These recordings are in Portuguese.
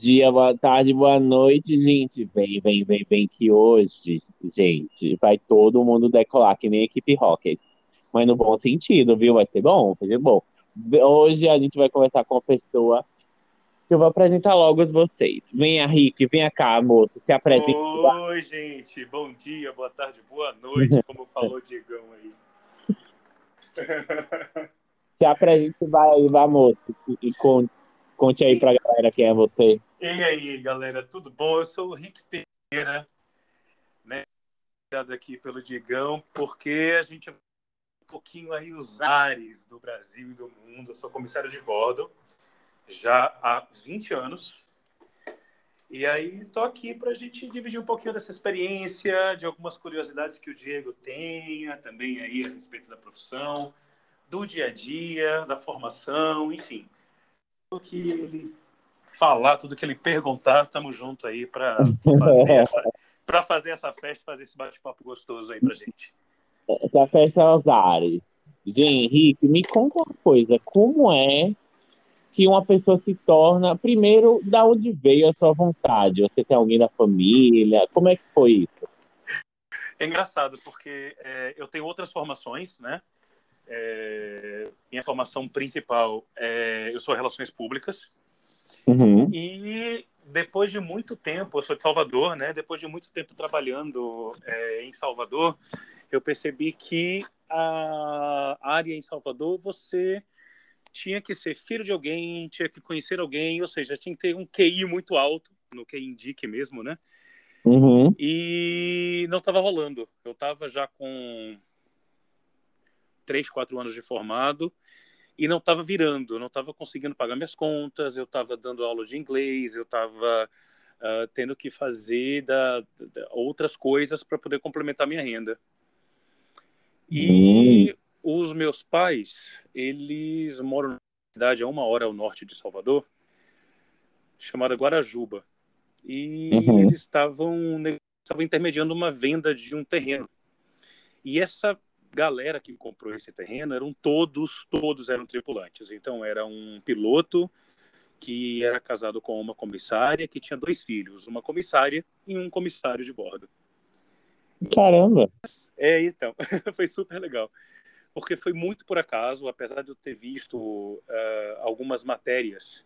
dia, boa tarde, boa noite, gente. Vem, vem, vem, vem, que hoje, gente, vai todo mundo decolar, que nem a equipe Rockets. Mas no bom sentido, viu? Vai ser bom, vai ser bom. Hoje a gente vai conversar com uma pessoa que eu vou apresentar logo vocês. Venha, Rick, venha cá, moço, se apresente. Oi, gente, bom dia, boa tarde, boa noite, como falou o Diegão aí. Se apresente, vai aí, vai, moço, e conte, conte aí pra galera quem é você. E aí, galera, tudo bom? Eu sou o Rick Pereira, né? Obrigado aqui pelo Diegão, porque a gente um pouquinho aí os ares do Brasil e do mundo. Eu sou comissário de bordo já há 20 anos. E aí estou aqui para a gente dividir um pouquinho dessa experiência, de algumas curiosidades que o Diego tenha também aí a respeito da profissão, do dia a dia, da formação, enfim. Tudo que ele falar, tudo que ele perguntar, estamos junto aí para fazer, essa, fazer essa festa, fazer esse bate-papo gostoso aí para gente. Essa festa aos ares. Henrique, me conta uma coisa, como é que uma pessoa se torna, primeiro, da onde veio a sua vontade? Você tem alguém da família? Como é que foi isso? É engraçado, porque é, eu tenho outras formações, né? É, minha formação principal é eu sou relações públicas uhum. e depois de muito tempo eu sou de Salvador né depois de muito tempo trabalhando é, em Salvador eu percebi que a área em Salvador você tinha que ser filho de alguém tinha que conhecer alguém ou seja tinha que ter um QI muito alto no que indique mesmo né uhum. e não estava rolando eu estava já com três, quatro anos de formado e não estava virando, não estava conseguindo pagar minhas contas, eu estava dando aula de inglês, eu estava uh, ah, tendo que fazer da, da outras coisas para poder complementar minha renda. E hum. os meus pais, eles moram numa cidade a uma hora ao norte de Salvador, chamada Guarajuba. E uhum. eles estavam, estavam intermediando uma venda de um terreno. E essa galera que comprou esse terreno eram todos, todos eram tripulantes. Então era um piloto que era casado com uma comissária que tinha dois filhos, uma comissária e um comissário de bordo. Caramba! É, então, foi super legal. Porque foi muito por acaso, apesar de eu ter visto uh, algumas matérias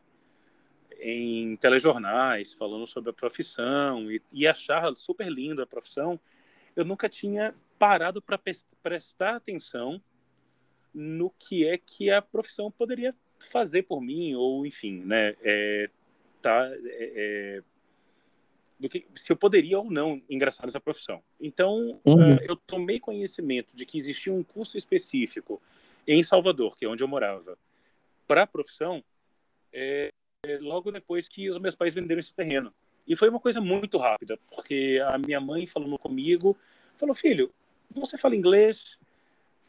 em telejornais falando sobre a profissão e, e achar super linda a profissão, eu nunca tinha parado para prestar atenção no que é que a profissão poderia fazer por mim ou enfim né é, tá é, é, do que se eu poderia ou não ingressar nessa profissão então uhum. uh, eu tomei conhecimento de que existia um curso específico em Salvador que é onde eu morava para a profissão é, logo depois que os meus pais venderam esse terreno e foi uma coisa muito rápida porque a minha mãe falando comigo falou filho você fala inglês,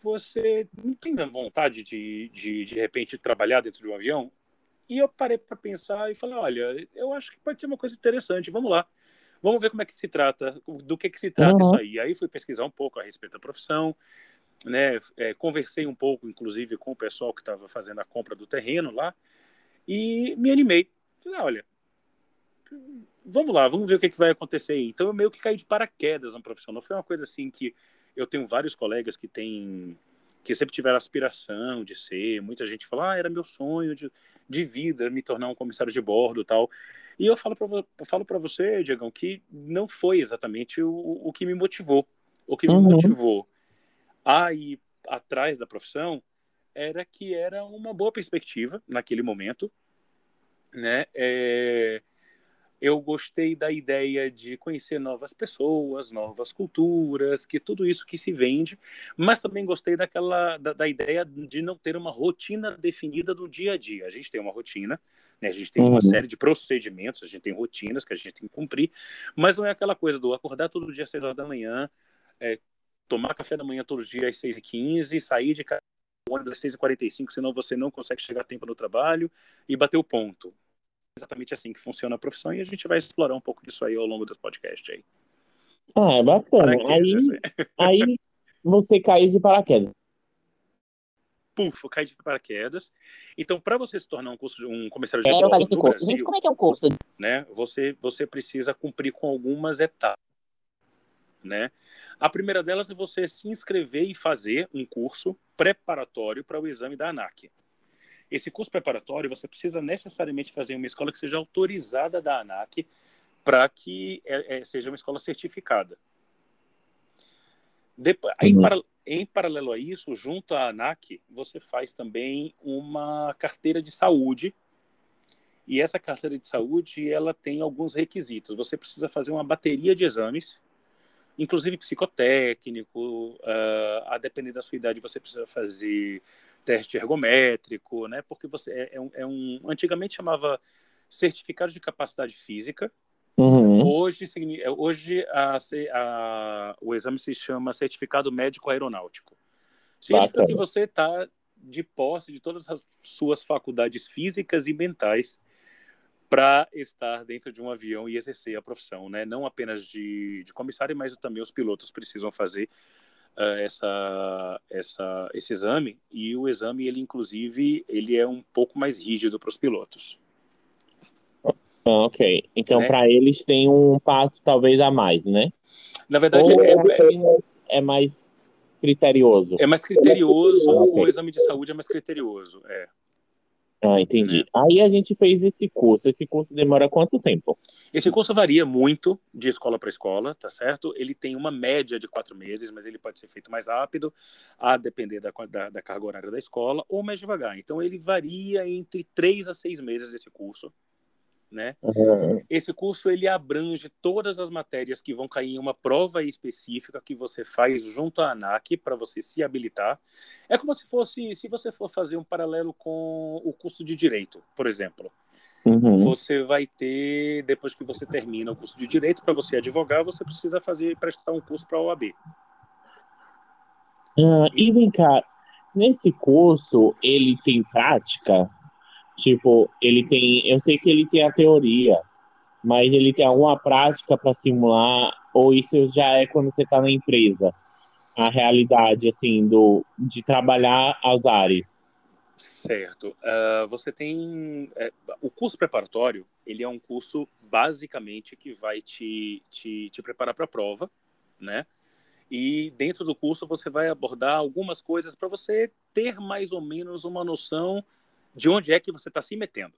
você não tem vontade de, de, de repente, trabalhar dentro de um avião? E eu parei para pensar e falei, olha, eu acho que pode ser uma coisa interessante, vamos lá. Vamos ver como é que se trata, do que, que se trata uhum. isso aí. Aí fui pesquisar um pouco a respeito da profissão, né? É, conversei um pouco, inclusive, com o pessoal que estava fazendo a compra do terreno lá, e me animei. Falei, olha, vamos lá, vamos ver o que, que vai acontecer aí. Então eu meio que caí de paraquedas na profissão. Não foi uma coisa assim que eu tenho vários colegas que têm que sempre tiveram aspiração de ser, muita gente fala, ah, era meu sonho de, de vida me tornar um comissário de bordo tal. E eu falo para falo você, Diegão, que não foi exatamente o, o que me motivou. O que me uhum. motivou a ir atrás da profissão era que era uma boa perspectiva naquele momento, né? É, eu gostei da ideia de conhecer novas pessoas, novas culturas, que tudo isso que se vende, mas também gostei daquela da, da ideia de não ter uma rotina definida do dia a dia. A gente tem uma rotina, né? A gente tem uma uhum. série de procedimentos, a gente tem rotinas que a gente tem que cumprir, mas não é aquela coisa do acordar todo dia às 6 horas da manhã, é, tomar café da manhã todo dia às 6h15, sair de casa ônibus às 6h45, senão você não consegue chegar a tempo no trabalho e bater o ponto exatamente assim que funciona a profissão e a gente vai explorar um pouco disso aí ao longo do podcast aí. Ah, é bacana. Aí, aí você caiu de paraquedas. Puf, eu de paraquedas. Então, para você se tornar um curso de um comissário de é, bordo no Brasil... Gente, como é que é um curso? né, você, você precisa cumprir com algumas etapas. Né? A primeira delas é você se inscrever e fazer um curso preparatório para o exame da ANAC. Esse curso preparatório você precisa necessariamente fazer em uma escola que seja autorizada da ANAC para que é, é, seja uma escola certificada. Depois, uhum. em, para, em, paralelo a isso, junto à ANAC, você faz também uma carteira de saúde. E essa carteira de saúde ela tem alguns requisitos. Você precisa fazer uma bateria de exames inclusive psicotécnico, uh, a depender da sua idade você precisa fazer teste ergométrico, né? Porque você é, é, um, é um, antigamente chamava certificado de capacidade física. Uhum. Hoje, é, hoje a, a, o exame se chama certificado médico aeronáutico. Significa Bacana. que você está de posse de todas as suas faculdades físicas e mentais para estar dentro de um avião e exercer a profissão, né? Não apenas de, de comissário, mas também os pilotos precisam fazer uh, essa, essa, esse exame e o exame ele inclusive ele é um pouco mais rígido para os pilotos. Ah, ok, então né? para eles tem um passo talvez a mais, né? Na verdade é, é, é mais criterioso. É mais criterioso. Ah, okay. O exame de saúde é mais criterioso, é. Ah, entendi. Né? Aí a gente fez esse curso. Esse curso demora quanto tempo? Esse curso varia muito de escola para escola, tá certo? Ele tem uma média de quatro meses, mas ele pode ser feito mais rápido, a depender da, da, da carga horária da escola, ou mais devagar. Então ele varia entre três a seis meses esse curso né? Uhum. Esse curso ele abrange todas as matérias que vão cair em uma prova específica que você faz junto à ANAC para você se habilitar. É como se fosse, se você for fazer um paralelo com o curso de direito, por exemplo. Uhum. Você vai ter, depois que você termina o curso de direito, para você advogar, você precisa fazer prestar um curso para a OAB. Uh, e vem cá, nesse curso ele tem prática? Tipo, ele tem. Eu sei que ele tem a teoria, mas ele tem alguma prática para simular, ou isso já é quando você está na empresa? A realidade, assim, do, de trabalhar as áreas. Certo. Uh, você tem. É, o curso preparatório, ele é um curso basicamente que vai te, te, te preparar para a prova, né? E dentro do curso você vai abordar algumas coisas para você ter mais ou menos uma noção de onde é que você está se metendo.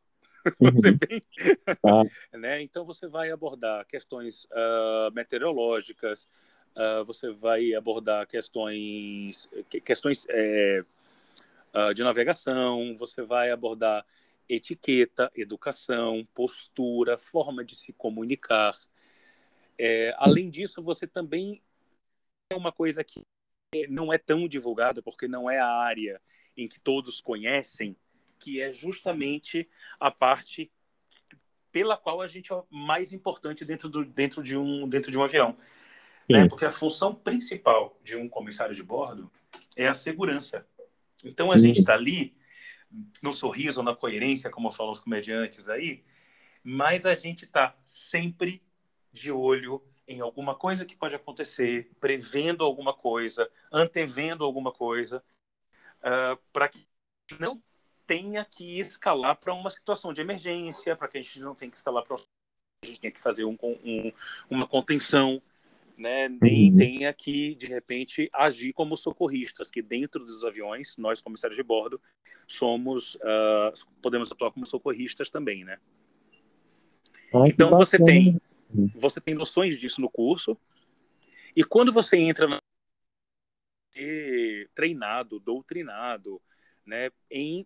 você uhum. bem... ah. né? Então, você vai abordar questões uh, meteorológicas, uh, você vai abordar questões, questões é, uh, de navegação, você vai abordar etiqueta, educação, postura, forma de se comunicar. É, além disso, você também é uma coisa que não é tão divulgada, porque não é a área em que todos conhecem, que é justamente a parte pela qual a gente é mais importante dentro, do, dentro, de, um, dentro de um avião. Né? Porque a função principal de um comissário de bordo é a segurança. Então a gente está ali no sorriso, na coerência, como falam os comediantes aí, mas a gente está sempre de olho em alguma coisa que pode acontecer, prevendo alguma coisa, antevendo alguma coisa, uh, para que não tenha que escalar para uma situação de emergência, para que a gente não tenha que escalar para a gente tenha que fazer um, um, uma contenção, né? nem uhum. tenha que, de repente, agir como socorristas, que dentro dos aviões, nós, comissários de bordo, somos, uh, podemos atuar como socorristas também, né? Ai, então, você tem, você tem noções disso no curso, e quando você entra na treinado, doutrinado, né, em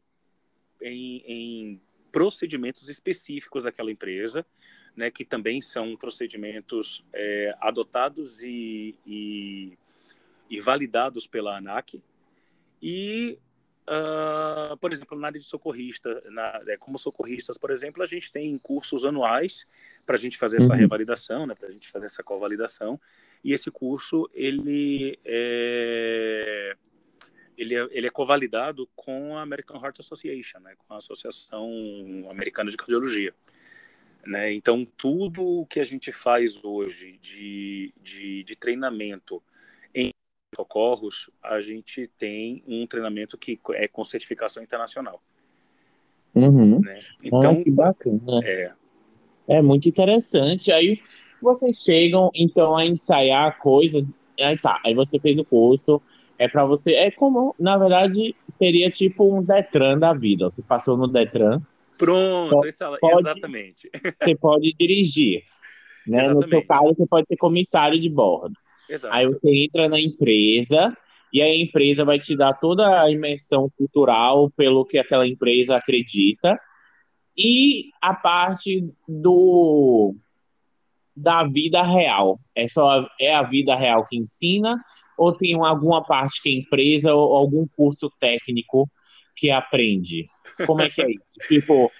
em, em procedimentos específicos daquela empresa, né, que também são procedimentos é, adotados e, e, e, validados pela ANAC. E, uh, por exemplo, na área de socorrista, na, é, como socorristas, por exemplo, a gente tem cursos anuais para a gente fazer essa uhum. revalidação, né, para a gente fazer essa covalidação. E esse curso, ele é ele é, ele é covalidado com a American Heart Association, né, com a Associação Americana de Cardiologia. Né? Então, tudo o que a gente faz hoje de, de, de treinamento em socorros, a gente tem um treinamento que é com certificação internacional. Uhum. Né? Então, ah, que bacana. É, É muito interessante. Aí vocês chegam, então, a ensaiar coisas. Aí tá, aí você fez o curso. É para você. É como, na verdade, seria tipo um Detran da vida. Você passou no Detran. Pronto, pode, exatamente. Você pode dirigir. Né? No seu caso, você pode ser comissário de bordo. Exato. Aí você entra na empresa e a empresa vai te dar toda a imersão cultural pelo que aquela empresa acredita e a parte do da vida real. É só é a vida real que ensina ou tem alguma parte que a empresa ou algum curso técnico que aprende? Como é que é isso? tipo,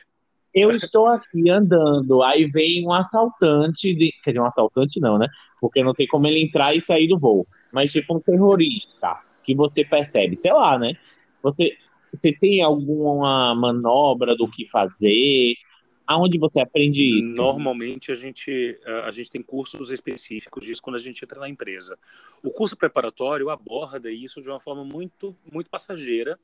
eu estou aqui andando, aí vem um assaltante, de, quer dizer, um assaltante não, né? Porque não tem como ele entrar e sair do voo. Mas tipo um terrorista, que você percebe, sei lá, né? Você, você tem alguma manobra do que fazer? Aonde você aprende isso? Normalmente a gente, a gente tem cursos específicos disso quando a gente entra na empresa. O curso preparatório aborda isso de uma forma muito, muito passageira,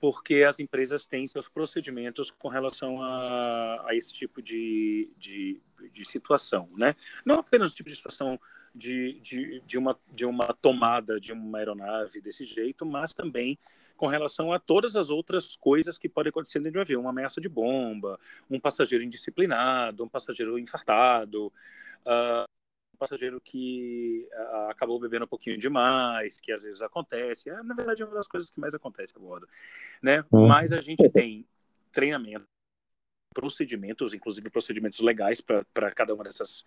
porque as empresas têm seus procedimentos com relação a, a esse tipo de, de, de, situação, né? Não apenas o tipo de situação de, de, de, uma, de uma tomada de uma aeronave desse jeito, mas também com relação a todas as outras coisas que podem acontecer dentro de um avião, uma ameaça de bomba, um passageiro indisciplinado, um passageiro infartado, uh, passageiro que acabou bebendo um pouquinho demais, que às vezes acontece. É, na verdade, é uma das coisas que mais acontece a bordo. Né? Uhum. Mas a gente tem treinamento, procedimentos, inclusive procedimentos legais para cada uma dessas,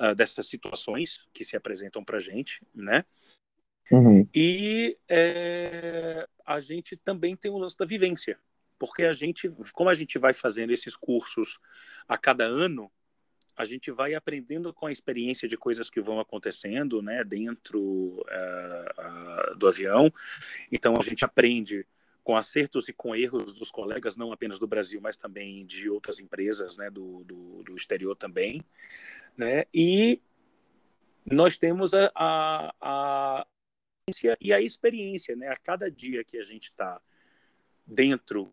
uh, dessas situações que se apresentam para a gente. Né? Uhum. E é, a gente também tem o lance da vivência, porque a gente, como a gente vai fazendo esses cursos a cada ano, a gente vai aprendendo com a experiência de coisas que vão acontecendo né, dentro uh, uh, do avião. Então, a gente aprende com acertos e com erros dos colegas, não apenas do Brasil, mas também de outras empresas né, do, do, do exterior também. Né? E nós temos a, a, a e a experiência. Né? A cada dia que a gente está dentro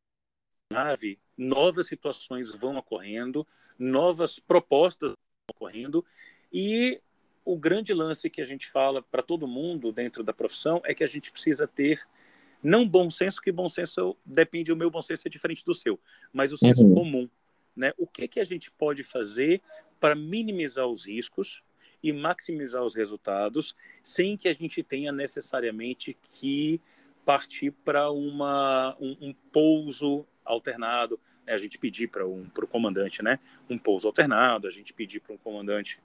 nave, novas situações vão ocorrendo, novas propostas vão ocorrendo e o grande lance que a gente fala para todo mundo dentro da profissão é que a gente precisa ter não bom senso, que bom senso depende, o meu bom senso é diferente do seu, mas o senso uhum. comum. Né? O que, que a gente pode fazer para minimizar os riscos e maximizar os resultados sem que a gente tenha necessariamente que partir para uma um, um pouso alternado, né? a gente pedir para um, o comandante né? um pouso alternado, a gente pedir para um comandante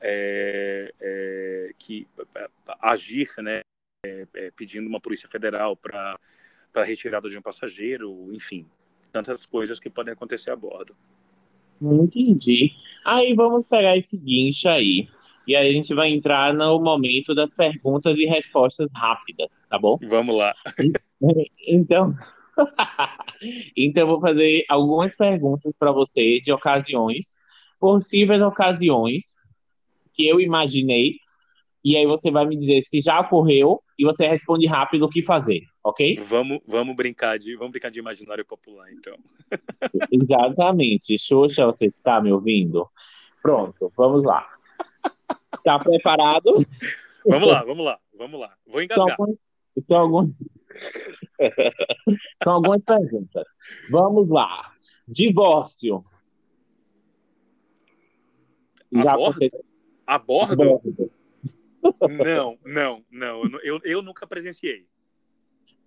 é, é, que agir, né? É, é, pedindo uma polícia federal para para retirada de um passageiro, enfim, tantas coisas que podem acontecer a bordo. Entendi. Aí vamos pegar esse guincho aí. E aí a gente vai entrar no momento das perguntas e respostas rápidas, tá bom? Vamos lá. Então, então, eu vou fazer algumas perguntas para você de ocasiões, possíveis ocasiões que eu imaginei, e aí você vai me dizer se já ocorreu e você responde rápido o que fazer, ok? Vamos, vamos brincar de, vamos brincar de imaginário popular, então. Exatamente. Xuxa, você está me ouvindo? Pronto, vamos lá. Está preparado? Vamos lá, vamos lá, vamos lá. Vou engasgar. São alguns, São algumas perguntas. Vamos lá. Divórcio. Já a bordo? Não, não, não. Eu, eu nunca presenciei.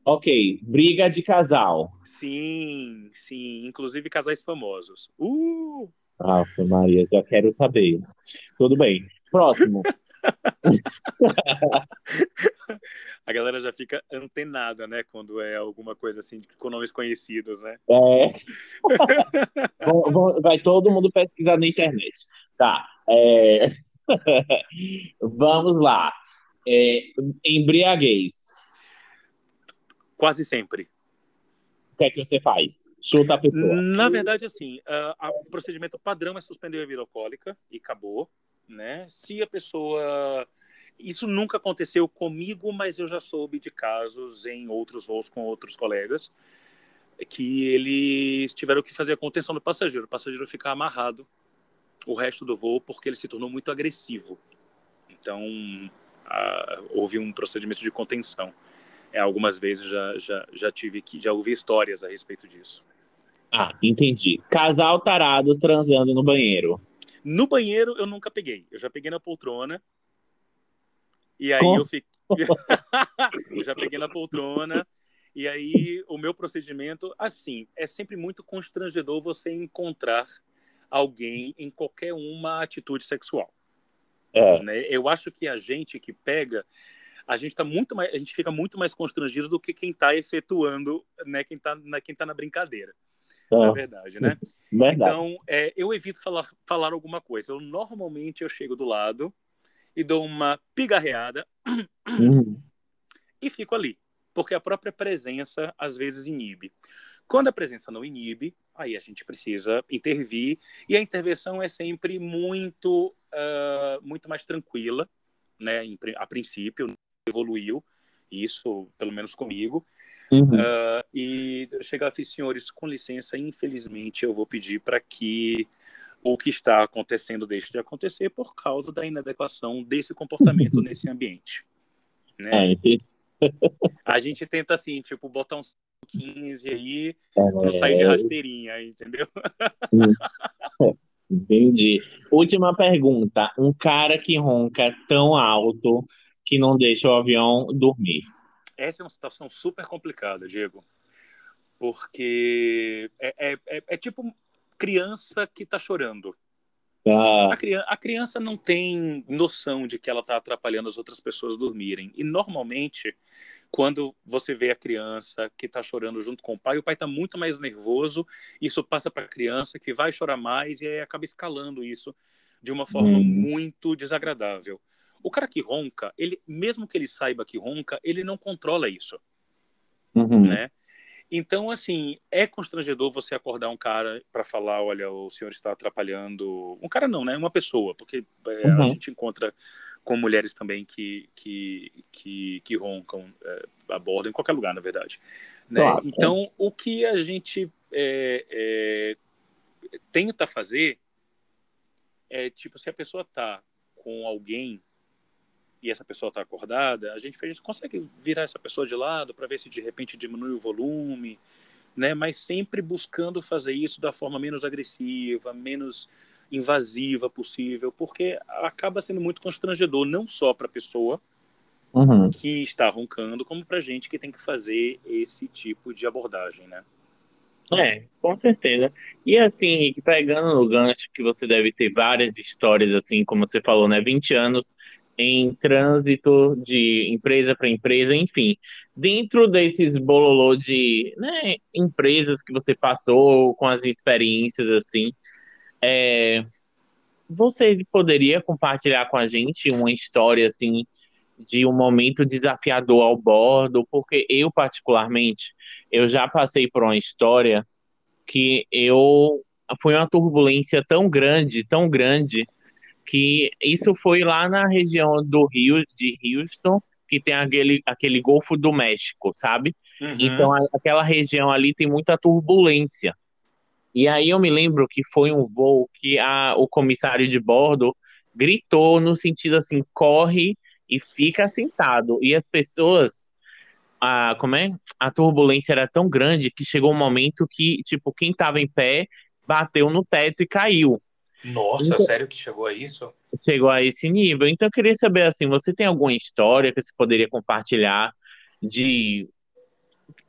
Ok. Briga de casal. Sim, sim. Inclusive casais famosos. Uh! Ah, Maria, já quero saber. Tudo bem. Próximo. a galera já fica antenada, né? Quando é alguma coisa assim, com nomes conhecidos, né? É. Vai todo mundo pesquisar na internet. Tá. É... Vamos lá. É... Embriaguez. Quase sempre. O que é que você faz? Chuta a pessoa. Na verdade, assim, uh, o procedimento padrão é suspender a bebida alcoólica e acabou né? Se a pessoa isso nunca aconteceu comigo, mas eu já soube de casos em outros voos com outros colegas que eles tiveram que fazer a contenção do passageiro, o passageiro ficar amarrado o resto do voo porque ele se tornou muito agressivo. Então, a, houve um procedimento de contenção. É, algumas vezes já, já, já tive que já ouvi histórias a respeito disso. Ah, entendi. Casal tarado transando no banheiro. No banheiro eu nunca peguei. Eu já peguei na poltrona. E aí Como? eu fiquei. eu já peguei na poltrona. E aí o meu procedimento, assim, é sempre muito constrangedor você encontrar alguém em qualquer uma atitude sexual. É. Né? Eu acho que a gente que pega, a gente tá muito mais, a gente fica muito mais constrangido do que quem está efetuando, né? Quem está na, quem tá na brincadeira. É. Na verdade, né? Verdade. Então, é, eu evito falar, falar alguma coisa. Eu normalmente eu chego do lado e dou uma pigarreada uhum. e fico ali, porque a própria presença às vezes inibe. Quando a presença não inibe, aí a gente precisa intervir e a intervenção é sempre muito uh, muito mais tranquila, né? A princípio evoluiu isso, pelo menos comigo. Uhum. Uh, e chegar a senhores, com licença, infelizmente eu vou pedir para que o que está acontecendo deixe de acontecer por causa da inadequação desse comportamento uhum. nesse ambiente. Né? É, a gente tenta assim, tipo, botar uns 15 aí, é, não sair de rasteirinha, entendeu? Entendi. Última pergunta. Um cara que ronca tão alto que não deixa o avião dormir. Essa é uma situação super complicada, Diego. Porque é, é, é, é tipo criança que está chorando. Ah. A, criança, a, criança, não tem noção de que ela está atrapalhando as outras pessoas dormirem. E normalmente, quando você vê a criança que está chorando junto com o pai, o pai está muito mais nervoso. Isso passa para a criança que vai chorar mais e aí acaba escalando isso de uma forma hum. muito desagradável. O cara que ronca, ele mesmo que ele saiba que ronca, ele não controla isso, uhum. né? Então, assim, é constrangedor você acordar um cara para falar, olha, o senhor está atrapalhando. Um cara não, né? Uma pessoa, porque é, uhum. a gente encontra com mulheres também que, que, que, que roncam é, a bordo, em qualquer lugar, na verdade. Né? Claro. Então, o que a gente é, é, tenta fazer é, tipo, se a pessoa tá com alguém e essa pessoa está acordada, a gente, a gente consegue virar essa pessoa de lado para ver se de repente diminui o volume, né? Mas sempre buscando fazer isso da forma menos agressiva, menos invasiva possível, porque acaba sendo muito constrangedor não só para a pessoa uhum. que está roncando, como para a gente que tem que fazer esse tipo de abordagem, né? É, com certeza. E assim, pegando no gancho que você deve ter várias histórias, assim, como você falou, né? 20 anos em trânsito de empresa para empresa, enfim. Dentro desses bololô de né, empresas que você passou, com as experiências assim, é, você poderia compartilhar com a gente uma história assim de um momento desafiador ao bordo? Porque eu particularmente, eu já passei por uma história que eu foi uma turbulência tão grande, tão grande que isso foi lá na região do Rio, de Houston, que tem aquele, aquele Golfo do México, sabe? Uhum. Então, a, aquela região ali tem muita turbulência. E aí eu me lembro que foi um voo que a, o comissário de bordo gritou no sentido assim, corre e fica sentado. E as pessoas, a, como é? A turbulência era tão grande que chegou um momento que, tipo, quem estava em pé bateu no teto e caiu. Nossa, então, sério que chegou a isso? Chegou a esse nível. Então eu queria saber assim, você tem alguma história que você poderia compartilhar de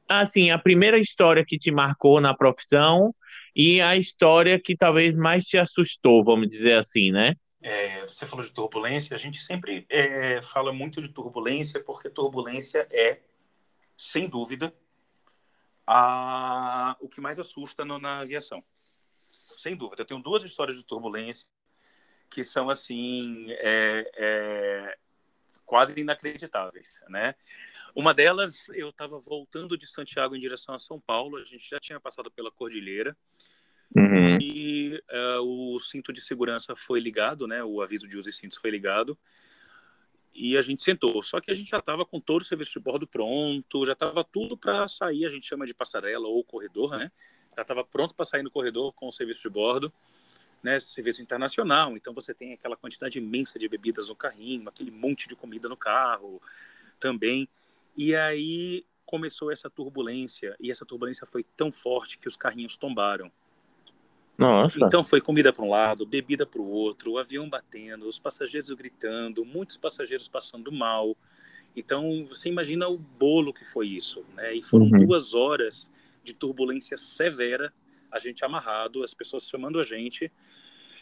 assim, a primeira história que te marcou na profissão e a história que talvez mais te assustou, vamos dizer assim, né? É, você falou de turbulência, a gente sempre é, fala muito de turbulência, porque turbulência é, sem dúvida, a, o que mais assusta no, na aviação sem dúvida. Eu tenho duas histórias de turbulência que são assim é, é, quase inacreditáveis, né? Uma delas, eu estava voltando de Santiago em direção a São Paulo. A gente já tinha passado pela Cordilheira uhum. e uh, o cinto de segurança foi ligado, né? O aviso de uso de cintos foi ligado e a gente sentou. Só que a gente já estava com todo o serviço de bordo pronto, já estava tudo para sair. A gente chama de passarela ou corredor, né? Já estava pronto para sair no corredor com o serviço de bordo. né, serviço internacional, então você tem aquela quantidade imensa de bebidas no carrinho, aquele monte de comida no carro também. E aí começou essa turbulência, e essa turbulência foi tão forte que os carrinhos tombaram. Nossa. Então foi comida para um lado, bebida para o outro, o avião batendo, os passageiros gritando, muitos passageiros passando mal. Então você imagina o bolo que foi isso, né? E foram uhum. duas horas de turbulência severa, a gente amarrado, as pessoas chamando a gente.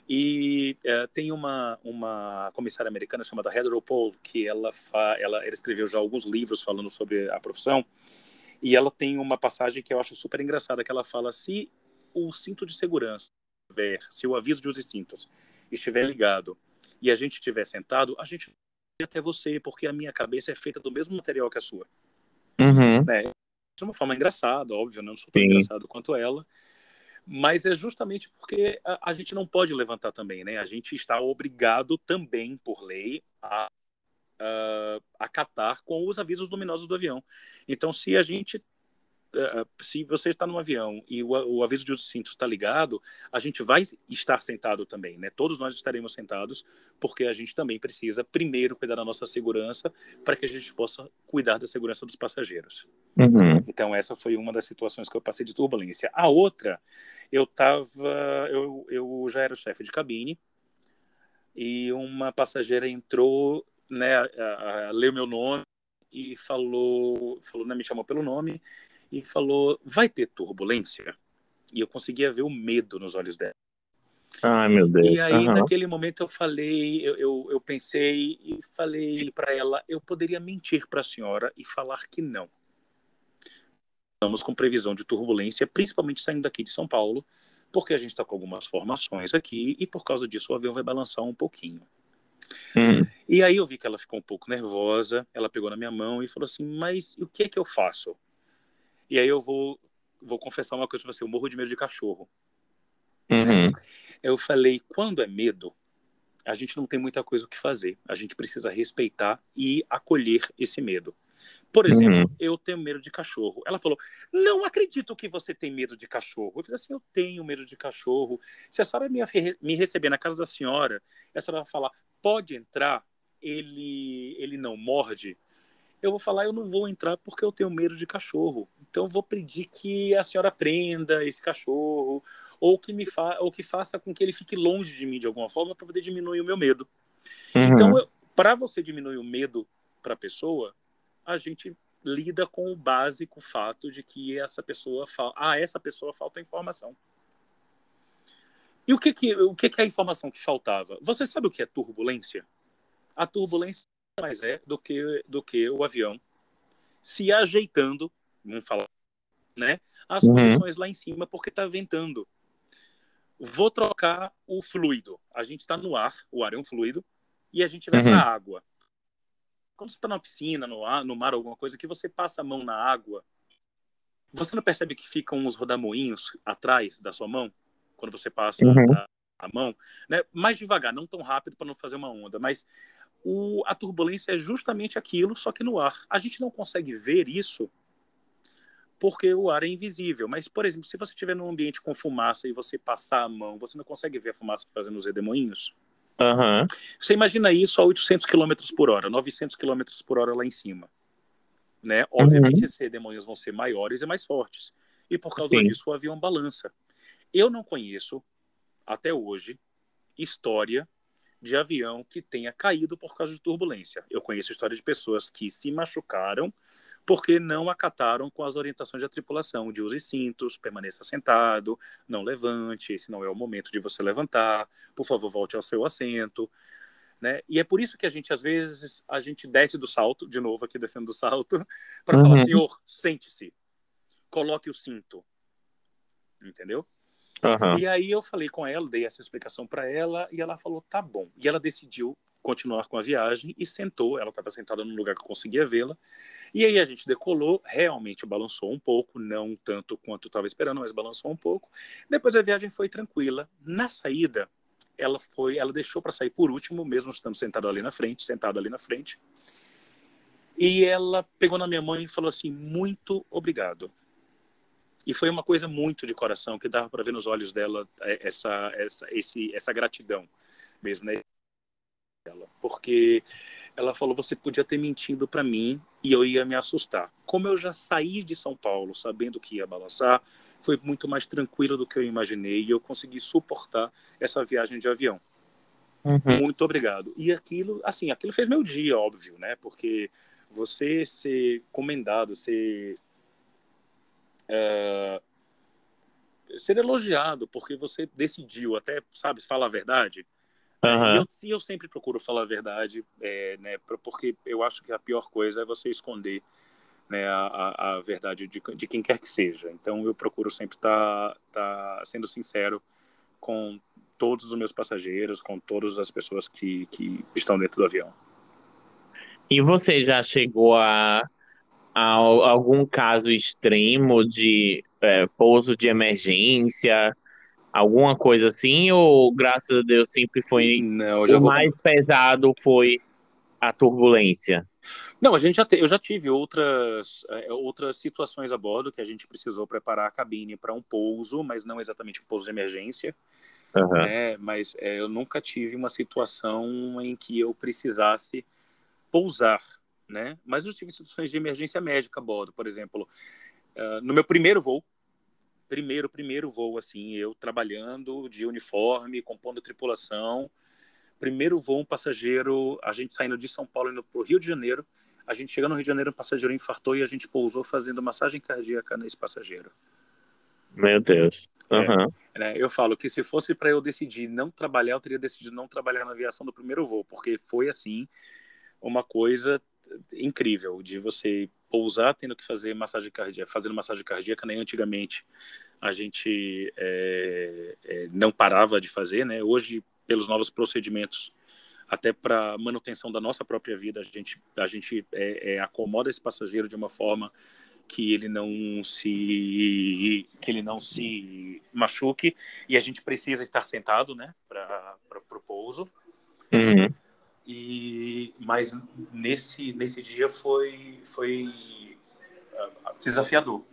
E é, tem uma, uma comissária americana chamada Heather O'Pole, que ela, fa, ela, ela escreveu já alguns livros falando sobre a profissão, e ela tem uma passagem que eu acho super engraçada, que ela fala, se o cinto de segurança estiver, se o aviso de use cintos estiver ligado e a gente estiver sentado, a gente vai até você, porque a minha cabeça é feita do mesmo material que a sua. Uhum. Né? De uma forma engraçada, óbvio, né? não sou tão Sim. engraçado quanto ela, mas é justamente porque a, a, gente não pode levantar também, né? A gente está obrigado também, por lei, a, a acatar com os avisos luminosos do avião. Então, se a gente se você está no avião e o, o aviso de cinto está ligado, a gente vai estar sentado também, né? Todos nós estaremos sentados, porque a gente também precisa primeiro cuidar da nossa segurança para que a gente possa cuidar da segurança dos passageiros. Uhum. Então essa foi uma das situações que eu passei de turbulência. A outra, eu tava, eu, eu já era chefe de cabine e uma passageira entrou, né, a, a, leu meu nome e falou, falou, né, me chamou pelo nome e falou: vai ter turbulência? E eu conseguia ver o medo nos olhos dela. Ai, meu Deus. E aí, uhum. naquele momento, eu falei, eu, eu, eu pensei e falei para ela: eu poderia mentir para a senhora e falar que não. Estamos com previsão de turbulência, principalmente saindo daqui de São Paulo, porque a gente está com algumas formações aqui e por causa disso o avião vai balançar um pouquinho. Hum. E aí eu vi que ela ficou um pouco nervosa, ela pegou na minha mão e falou assim: Mas o que é que eu faço? E aí eu vou, vou confessar uma coisa para você: eu morro de medo de cachorro. Uhum. Eu falei: quando é medo, a gente não tem muita coisa o que fazer. A gente precisa respeitar e acolher esse medo. Por exemplo, uhum. eu tenho medo de cachorro. Ela falou: Não acredito que você tem medo de cachorro. Eu falei assim: Eu tenho medo de cachorro. Se a senhora me, me receber na casa da senhora, a senhora vai falar: Pode entrar, ele, ele não morde. Eu vou falar: Eu não vou entrar porque eu tenho medo de cachorro. Então, eu vou pedir que a senhora prenda esse cachorro, ou que, me fa ou que faça com que ele fique longe de mim de alguma forma para poder diminuir o meu medo. Uhum. Então, para você diminuir o medo para a pessoa, a gente lida com o básico fato de que essa pessoa fala, ah, essa pessoa falta informação. E o que que, o que que é a informação que faltava? Você sabe o que é turbulência? A turbulência mais é do que do que o avião se ajeitando vamos falar, né? As uhum. condições lá em cima porque está ventando. Vou trocar o fluido. A gente está no ar, o ar é um fluido, e a gente vai uhum. para a água. Quando você está na piscina, no, ar, no mar, alguma coisa, que você passa a mão na água, você não percebe que ficam uns rodamoinhos atrás da sua mão? Quando você passa uhum. a, a, mão, né? Mais devagar, não tão rápido para não fazer uma onda, mas o, a turbulência é justamente aquilo, só que no ar. A gente não consegue ver isso porque o ar é invisível. Mas, por exemplo, se você estiver num ambiente com fumaça e você passar a mão, você não consegue ver a fumaça fazendo os redemoinhos? Uhum. Você imagina isso a 800 km por hora, 900 km por hora lá em cima. Né? Obviamente, uhum. esses redemoinhos vão ser maiores e mais fortes. E por causa Sim. disso, o avião balança. Eu não conheço, até hoje, história de avião que tenha caído por causa de turbulência. Eu conheço história de pessoas que se machucaram porque não acataram com as orientações da tripulação de use cintos, permaneça sentado, não levante, esse não é o momento de você levantar, por favor, volte ao seu assento. Né? E é por isso que a gente, às vezes, a gente desce do salto, de novo aqui descendo do salto, para uhum. falar, senhor, sente-se, coloque o cinto. Entendeu? Uhum. E aí eu falei com ela, dei essa explicação para ela e ela falou tá bom. E ela decidiu continuar com a viagem e sentou. Ela estava sentada num lugar que eu conseguia vê-la. E aí a gente decolou, realmente balançou um pouco, não tanto quanto estava esperando, mas balançou um pouco. Depois a viagem foi tranquila. Na saída, ela foi, ela deixou para sair por último, mesmo estando sentado ali na frente, sentado ali na frente. E ela pegou na minha mãe e falou assim: "Muito obrigado". E foi uma coisa muito de coração, que dava para ver nos olhos dela é, essa, essa, esse, essa gratidão mesmo, né? Porque ela falou: você podia ter mentido para mim e eu ia me assustar. Como eu já saí de São Paulo sabendo que ia balançar, foi muito mais tranquilo do que eu imaginei e eu consegui suportar essa viagem de avião. Uhum. Muito obrigado. E aquilo, assim, aquilo fez meu dia, óbvio, né? Porque você ser comendado, ser é, ser elogiado porque você decidiu até sabe falar a verdade. Uhum. e eu, eu sempre procuro falar a verdade é, né porque eu acho que a pior coisa é você esconder né a, a, a verdade de, de, quem quer que seja. Então eu procuro sempre estar tá, tá sendo sincero com todos os meus passageiros com todas as pessoas que, que estão dentro do avião. E você já chegou a algum caso extremo de é, pouso de emergência, alguma coisa assim, ou graças a Deus sempre foi Não, o vou... mais pesado foi a turbulência? Não, a gente já te, eu já tive outras é, outras situações a bordo que a gente precisou preparar a cabine para um pouso, mas não exatamente um pouso de emergência. Uhum. Né? Mas é, eu nunca tive uma situação em que eu precisasse pousar né? Mas eu tive situações de emergência médica a bordo, por exemplo, uh, no meu primeiro voo, primeiro, primeiro voo, assim, eu trabalhando de uniforme, compondo tripulação, primeiro voo, um passageiro, a gente saindo de São Paulo indo para o Rio de Janeiro, a gente chegando no Rio de Janeiro, um passageiro infartou e a gente pousou fazendo massagem cardíaca nesse passageiro. Meu Deus. Uhum. É, né, eu falo que se fosse para eu decidir não trabalhar, eu teria decidido não trabalhar na aviação do primeiro voo, porque foi assim uma coisa incrível de você pousar tendo que fazer massagem cardíaca, fazendo massagem cardíaca, nem né? antigamente a gente é, é, não parava de fazer, né? Hoje, pelos novos procedimentos, até para manutenção da nossa própria vida, a gente a gente é, é, acomoda esse passageiro de uma forma que ele não se que ele não se machuque e a gente precisa estar sentado, né, para o pouso. Uhum. E mas nesse nesse dia foi foi uh, desafiador.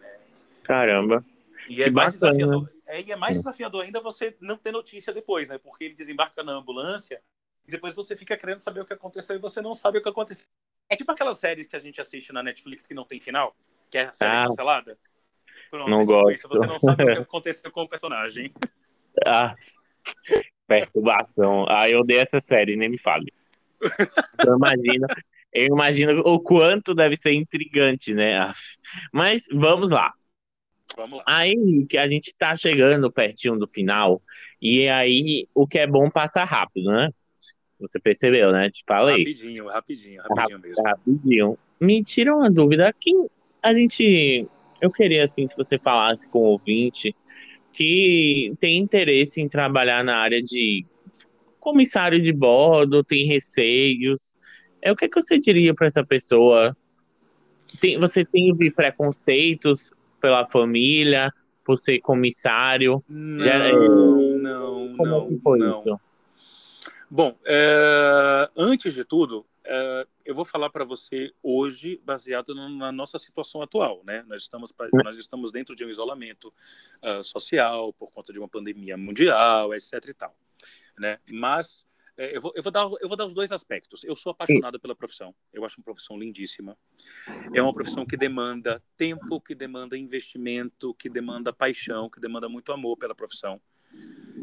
Né? Caramba. E é mais bacana. desafiador. É, e é mais desafiador ainda você não ter notícia depois, né? Porque ele desembarca na ambulância e depois você fica querendo saber o que aconteceu e você não sabe o que aconteceu. É tipo aquelas séries que a gente assiste na Netflix que não tem final, que é a série ah, cancelada. Pronto, não é tipo gosto. Isso, você não sabe o que aconteceu com o personagem. Ah, Perturbação. Ah, eu odeio essa série, nem me fale. Eu imagino, eu imagino o quanto deve ser intrigante, né? Mas vamos lá. Vamos lá. Aí que a gente tá chegando pertinho do final, e aí o que é bom passa rápido, né? Você percebeu, né? Te falei. Rapidinho, rapidinho, rapidinho mesmo. Rapidinho. Me tira uma dúvida. Quem a gente. Eu queria assim que você falasse com o ouvinte que tem interesse em trabalhar na área de comissário de bordo, tem receios. É o que, é que você diria para essa pessoa? Tem, você tem preconceitos pela família, por ser comissário? Não, Já, é, não, como não, que foi não. Isso? Bom, é, antes de tudo, é, eu vou falar para você hoje baseado na nossa situação atual, né? Nós estamos nós estamos dentro de um isolamento uh, social por conta de uma pandemia mundial, etc. e tal, né? Mas é, eu, vou, eu, vou dar, eu vou dar os dois aspectos. Eu sou apaixonado pela profissão. Eu acho uma profissão lindíssima. É uma profissão que demanda tempo, que demanda investimento, que demanda paixão, que demanda muito amor pela profissão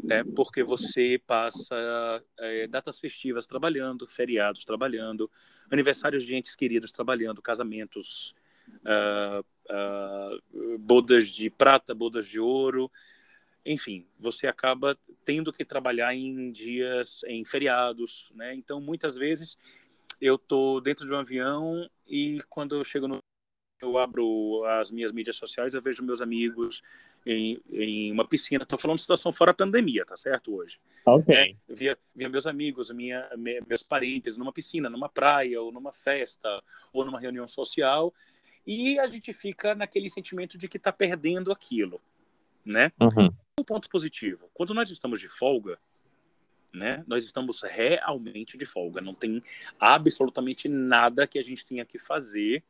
né? Porque você passa é, datas festivas trabalhando, feriados trabalhando, aniversários de entes queridos trabalhando, casamentos, uh, uh, bodas de prata, bodas de ouro, enfim, você acaba tendo que trabalhar em dias, em feriados, né? Então, muitas vezes eu tô dentro de um avião e quando eu chego no eu abro as minhas mídias sociais, eu vejo meus amigos em, em uma piscina. Estou falando de situação fora pandemia, tá certo? Hoje. Ok. É, via, via meus amigos, minha, meus parentes numa piscina, numa praia, ou numa festa, ou numa reunião social. E a gente fica naquele sentimento de que está perdendo aquilo, né? Uhum. Um ponto positivo. Quando nós estamos de folga, né? Nós estamos realmente de folga. Não tem absolutamente nada que a gente tenha que fazer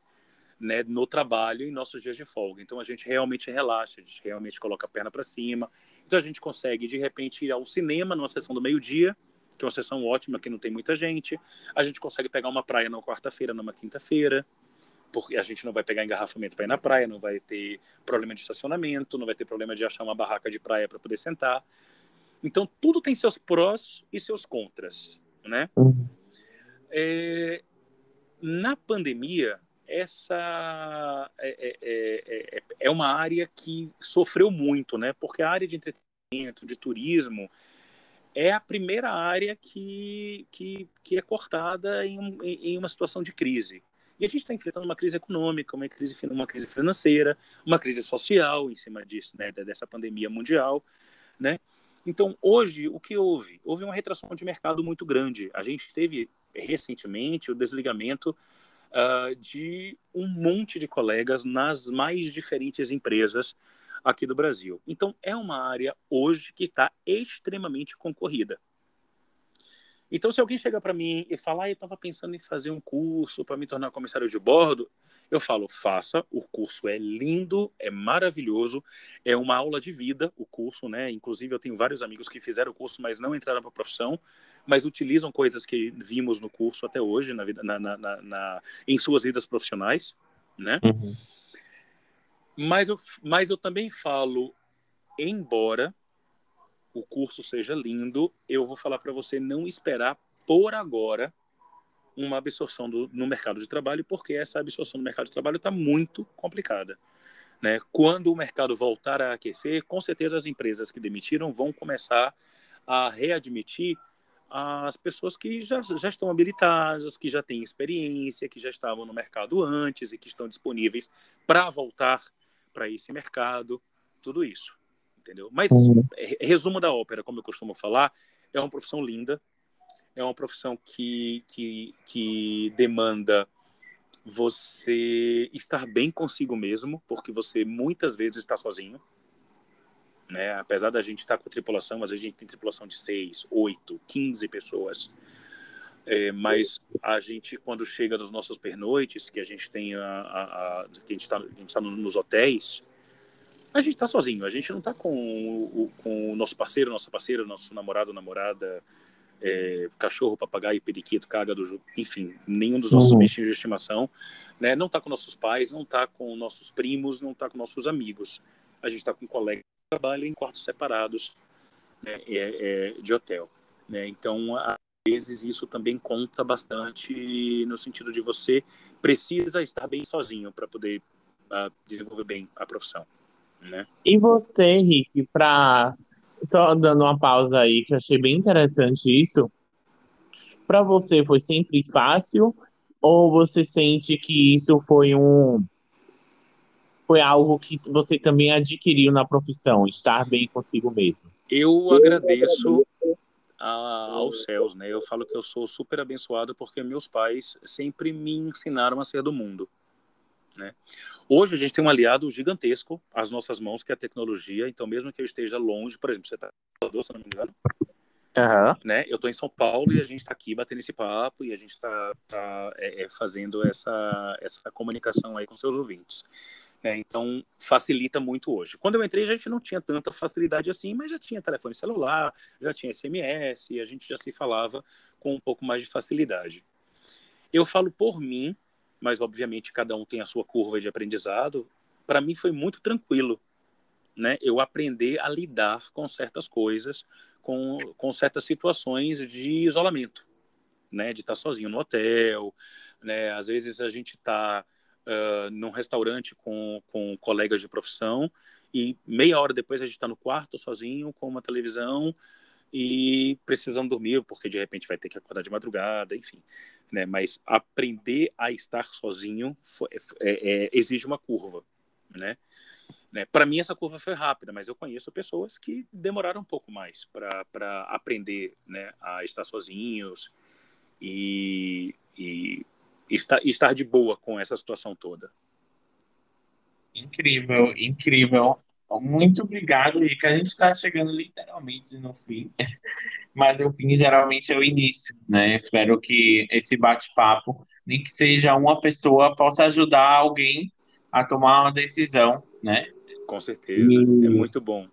né, no trabalho em nossos dias de folga. Então a gente realmente relaxa, a gente realmente coloca a perna para cima. Então a gente consegue de repente ir ao cinema numa sessão do meio-dia, que é uma sessão ótima que não tem muita gente. A gente consegue pegar uma praia numa quarta-feira, numa quinta-feira, porque a gente não vai pegar engarrafamento para ir na praia, não vai ter problema de estacionamento, não vai ter problema de achar uma barraca de praia para poder sentar. Então tudo tem seus prós e seus contras, né? Uhum. É, na pandemia essa é, é, é, é, é, uma área que sofreu muito, né? Porque a área de entretenimento, de turismo, é a primeira área que, que, que é cortada em, em uma situação de crise. E a gente está enfrentando uma crise econômica, uma crise, uma crise financeira, uma crise social em cima disso, né? Dessa pandemia mundial, né? Então, hoje, o que houve? Houve uma retração de mercado muito grande. A gente teve recentemente o desligamento uh, de um monte de colegas nas mais diferentes empresas aqui do Brasil. Então, é uma área hoje que está extremamente concorrida. Então, se alguém chega para mim e falar, ah, eu estava pensando em fazer um curso para me tornar comissário de bordo, eu falo, faça, o curso é lindo, é maravilhoso, é uma aula de vida o curso, né? Inclusive, eu tenho vários amigos que fizeram o curso, mas não entraram para a profissão, mas utilizam coisas que vimos no curso até hoje, na vida, na, na, na em suas vidas profissionais, né? Uhum. Mas, eu, mas eu também falo, embora o curso seja lindo, eu vou falar para você não esperar por agora uma absorção do, no mercado de trabalho, porque essa absorção no mercado de trabalho está muito complicada. Né? Quando o mercado voltar a aquecer, com certeza as empresas que demitiram vão começar a readmitir as pessoas que já, já estão habilitadas, que já têm experiência, que já estavam no mercado antes e que estão disponíveis para voltar para esse mercado, tudo isso entendeu? Mas, uhum. resumo da ópera, como eu costumo falar, é uma profissão linda, é uma profissão que, que, que demanda você estar bem consigo mesmo, porque você muitas vezes está sozinho. Né? Apesar da gente estar com a tripulação, às vezes a gente tem tripulação de 6, 8, 15 pessoas. É, mas a gente, quando chega nos nossos pernoites, que a gente tem a, a, a que a gente está tá nos hotéis, a gente está sozinho, a gente não está com o, com o nosso parceiro, nossa parceira, nosso namorado, namorada, é, cachorro, papagaio, periquito, caga, do, enfim, nenhum dos nossos uhum. bichinhos de estimação, né? Não está com nossos pais, não está com nossos primos, não está com nossos amigos. A gente está com colegas que trabalham em quartos separados né? é, é, de hotel, né? Então, às vezes isso também conta bastante no sentido de você precisa estar bem sozinho para poder uh, desenvolver bem a profissão. Né? E você, Henrique, para só dando uma pausa aí, que eu achei bem interessante isso. Para você foi sempre fácil ou você sente que isso foi um foi algo que você também adquiriu na profissão, estar bem consigo mesmo? Eu agradeço a, aos céus, né? Eu falo que eu sou super abençoado porque meus pais sempre me ensinaram a ser do mundo. Né? Hoje a gente tem um aliado gigantesco às nossas mãos, que é a tecnologia. Então, mesmo que eu esteja longe, por exemplo, você está em Salvador, se não me engano, uhum. né? eu estou em São Paulo e a gente está aqui batendo esse papo e a gente está tá, é, é, fazendo essa, essa comunicação aí com seus ouvintes. É, então, facilita muito hoje. Quando eu entrei, a gente não tinha tanta facilidade assim, mas já tinha telefone celular, já tinha SMS, e a gente já se falava com um pouco mais de facilidade. Eu falo por mim, mas obviamente cada um tem a sua curva de aprendizado. Para mim foi muito tranquilo, né? Eu aprender a lidar com certas coisas, com, com certas situações de isolamento, né? De estar sozinho no hotel, né? Às vezes a gente está uh, num restaurante com, com colegas de profissão e meia hora depois a gente está no quarto sozinho com uma televisão e precisando dormir porque de repente vai ter que acordar de madrugada, enfim né? Mas aprender a estar sozinho é, é, exige uma curva, né? né? Para mim essa curva foi rápida, mas eu conheço pessoas que demoraram um pouco mais para aprender, né? A estar sozinhos e, e estar, estar de boa com essa situação toda. Incrível, incrível. Muito obrigado, Rick. A gente está chegando literalmente no fim, mas o fim geralmente é o início, né? Espero que esse bate-papo, nem que seja uma pessoa, possa ajudar alguém a tomar uma decisão, né? Com certeza, e... é muito bom.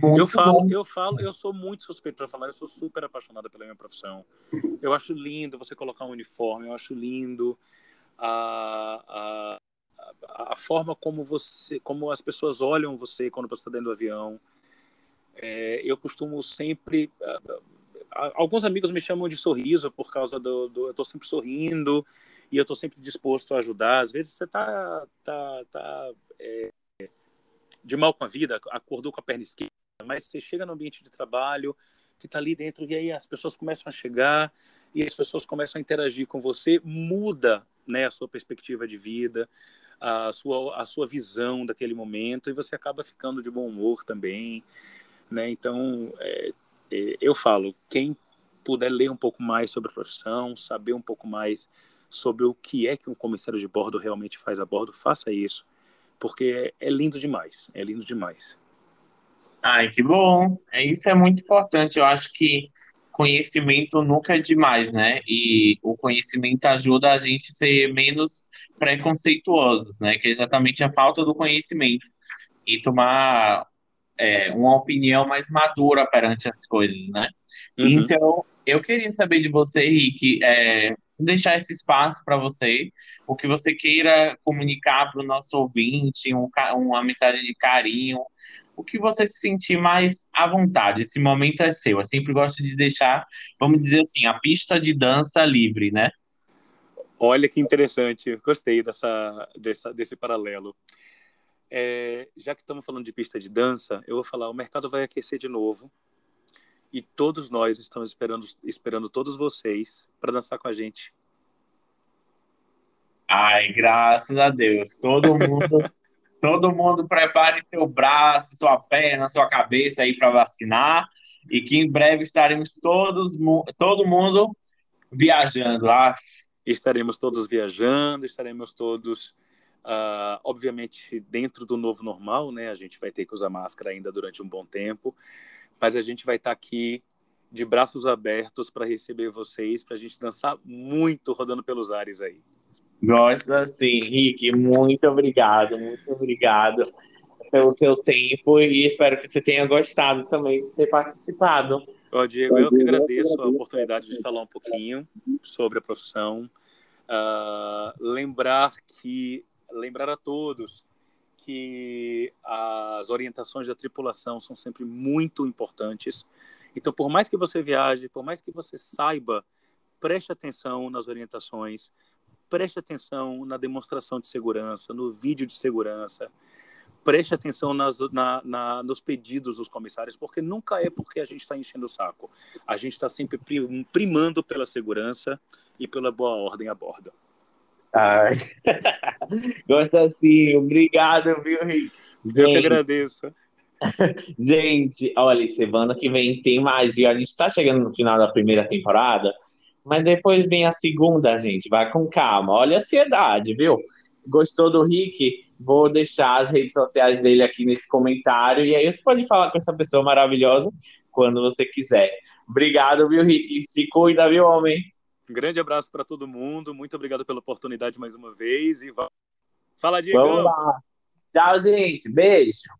Muito eu falo, bom. eu falo, eu sou muito suspeito para falar, eu sou super apaixonada pela minha profissão. Eu acho lindo você colocar um uniforme, eu acho lindo a, a, a forma como você, como as pessoas olham você quando você está dentro do avião. É, eu costumo sempre alguns amigos me chamam de sorriso por causa do, do eu estou sempre sorrindo e eu estou sempre disposto a ajudar. Às vezes você tá tá, tá é, de mal com a vida, acordou com a perna esquerda, mas você chega no ambiente de trabalho que está ali dentro e aí as pessoas começam a chegar e as pessoas começam a interagir com você, muda né, a sua perspectiva de vida, a sua, a sua visão daquele momento e você acaba ficando de bom humor também. Né? Então, é, é, eu falo, quem puder ler um pouco mais sobre a profissão, saber um pouco mais sobre o que é que um comissário de bordo realmente faz a bordo, faça isso, porque é, lindo demais, é lindo demais. Ai, que bom. É, isso é muito importante. Eu acho que conhecimento nunca é demais, né? E o conhecimento ajuda a gente a ser menos preconceituosos, né? Que é exatamente a falta do conhecimento e tomar é, uma opinião mais madura perante as coisas, né? Uhum. Então, eu queria saber de você, Rick, é, deixar esse espaço para você, o que você queira comunicar para o nosso ouvinte, um, uma mensagem de carinho, o que você se sentir mais à vontade. Esse momento é seu. Eu sempre gosto de deixar, vamos dizer assim, a pista de dança livre, né? Olha que interessante, gostei dessa, dessa desse paralelo. É, já que estamos falando de pista de dança, eu vou falar: o mercado vai aquecer de novo e todos nós estamos esperando, esperando todos vocês para dançar com a gente. Ai, graças a Deus, todo mundo Todo mundo prepare seu braço, sua perna, sua cabeça aí para vacinar e que em breve estaremos todos, todo mundo viajando lá. Estaremos todos viajando, estaremos todos, uh, obviamente, dentro do novo normal, né? A gente vai ter que usar máscara ainda durante um bom tempo, mas a gente vai estar tá aqui de braços abertos para receber vocês, para a gente dançar muito rodando pelos ares aí. Gosto assim, Rick. Muito obrigado, muito obrigado pelo seu tempo e espero que você tenha gostado também de ter participado. Ó, Diego, eu que agradeço a oportunidade de falar um pouquinho sobre a profissão. Uh, lembrar que lembrar a todos que as orientações da tripulação são sempre muito importantes. Então, por mais que você viaje, por mais que você saiba, preste atenção nas orientações, preste atenção na demonstração de segurança, no vídeo de segurança, preste atenção nas, na, na, nos pedidos dos comissários, porque nunca é porque a gente está enchendo o saco. A gente está sempre primando pela segurança e pela boa ordem a bordo. Ai. Gosto assim, obrigado, viu, Rick? Eu que agradeço. gente, olha, semana que vem tem mais, viu? A gente está chegando no final da primeira temporada. Mas depois vem a segunda, gente. Vai com calma. Olha a ansiedade, viu? Gostou do Rick? Vou deixar as redes sociais dele aqui nesse comentário. E aí você pode falar com essa pessoa maravilhosa quando você quiser. Obrigado, viu, Rick? Se cuida, viu, homem? Um grande abraço para todo mundo. Muito obrigado pela oportunidade mais uma vez. E Fala, Diego! Vamos lá. Tchau, gente. Beijo.